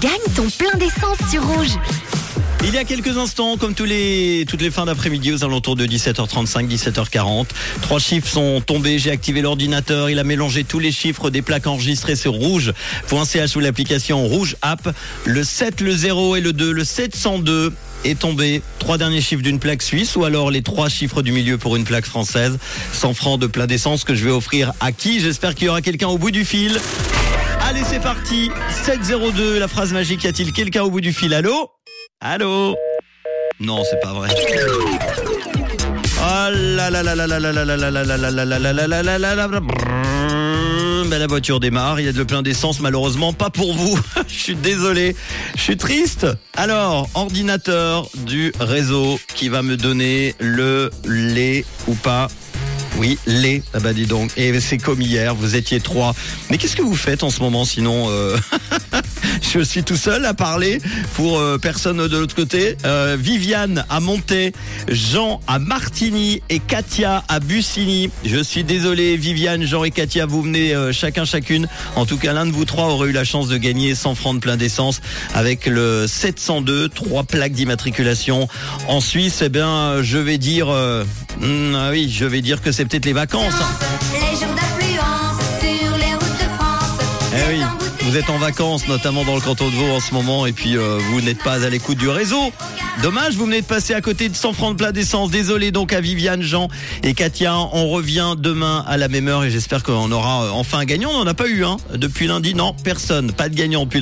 Gagne ton plein d'essence sur Rouge. Il y a quelques instants, comme tous les, toutes les fins d'après-midi aux alentours de 17h35, 17h40, trois chiffres sont tombés. J'ai activé l'ordinateur. Il a mélangé tous les chiffres des plaques enregistrées sur rouge.ch ou l'application Rouge App. Le 7, le 0 et le 2, le 702 est tombé. Trois derniers chiffres d'une plaque suisse ou alors les trois chiffres du milieu pour une plaque française. 100 francs de plein d'essence que je vais offrir à qui? J'espère qu'il y aura quelqu'un au bout du fil. Allez, c'est parti. 702, la phrase magique. Y a-t-il quelqu'un au bout du fil Allô Allô Non, c'est pas vrai. Oh là là là là là là là là là là là là là là là là là là ben, la voiture démarre, il y a de plein d'essence, malheureusement pas pour vous. Je suis désolé, je suis triste. Alors, ordinateur du réseau qui va me donner le lait ou pas oui, les. Ah bah dis donc. Et c'est comme hier, vous étiez trois. Mais qu'est-ce que vous faites en ce moment sinon euh... Je suis tout seul à parler pour euh, personne de l'autre côté. Euh, Viviane à Monté, Jean à Martigny et Katia à Bussigny. Je suis désolé Viviane, Jean et Katia, vous venez euh, chacun chacune. En tout cas, l'un de vous trois aurait eu la chance de gagner 100 francs de plein d'essence avec le 702, trois plaques d'immatriculation en Suisse. Eh bien, je vais dire, hmm, ah oui, je vais dire que c'est peut-être les vacances. Vous êtes en vacances, notamment dans le canton de Vaud en ce moment, et puis euh, vous n'êtes pas à l'écoute du réseau. Dommage, vous venez de passer à côté de 100 francs de plat d'essence. Désolé donc à Viviane, Jean et Katia. On revient demain à la même heure et j'espère qu'on aura euh, enfin un gagnant. On n'en a pas eu, hein. Depuis lundi, non, personne. Pas de gagnant depuis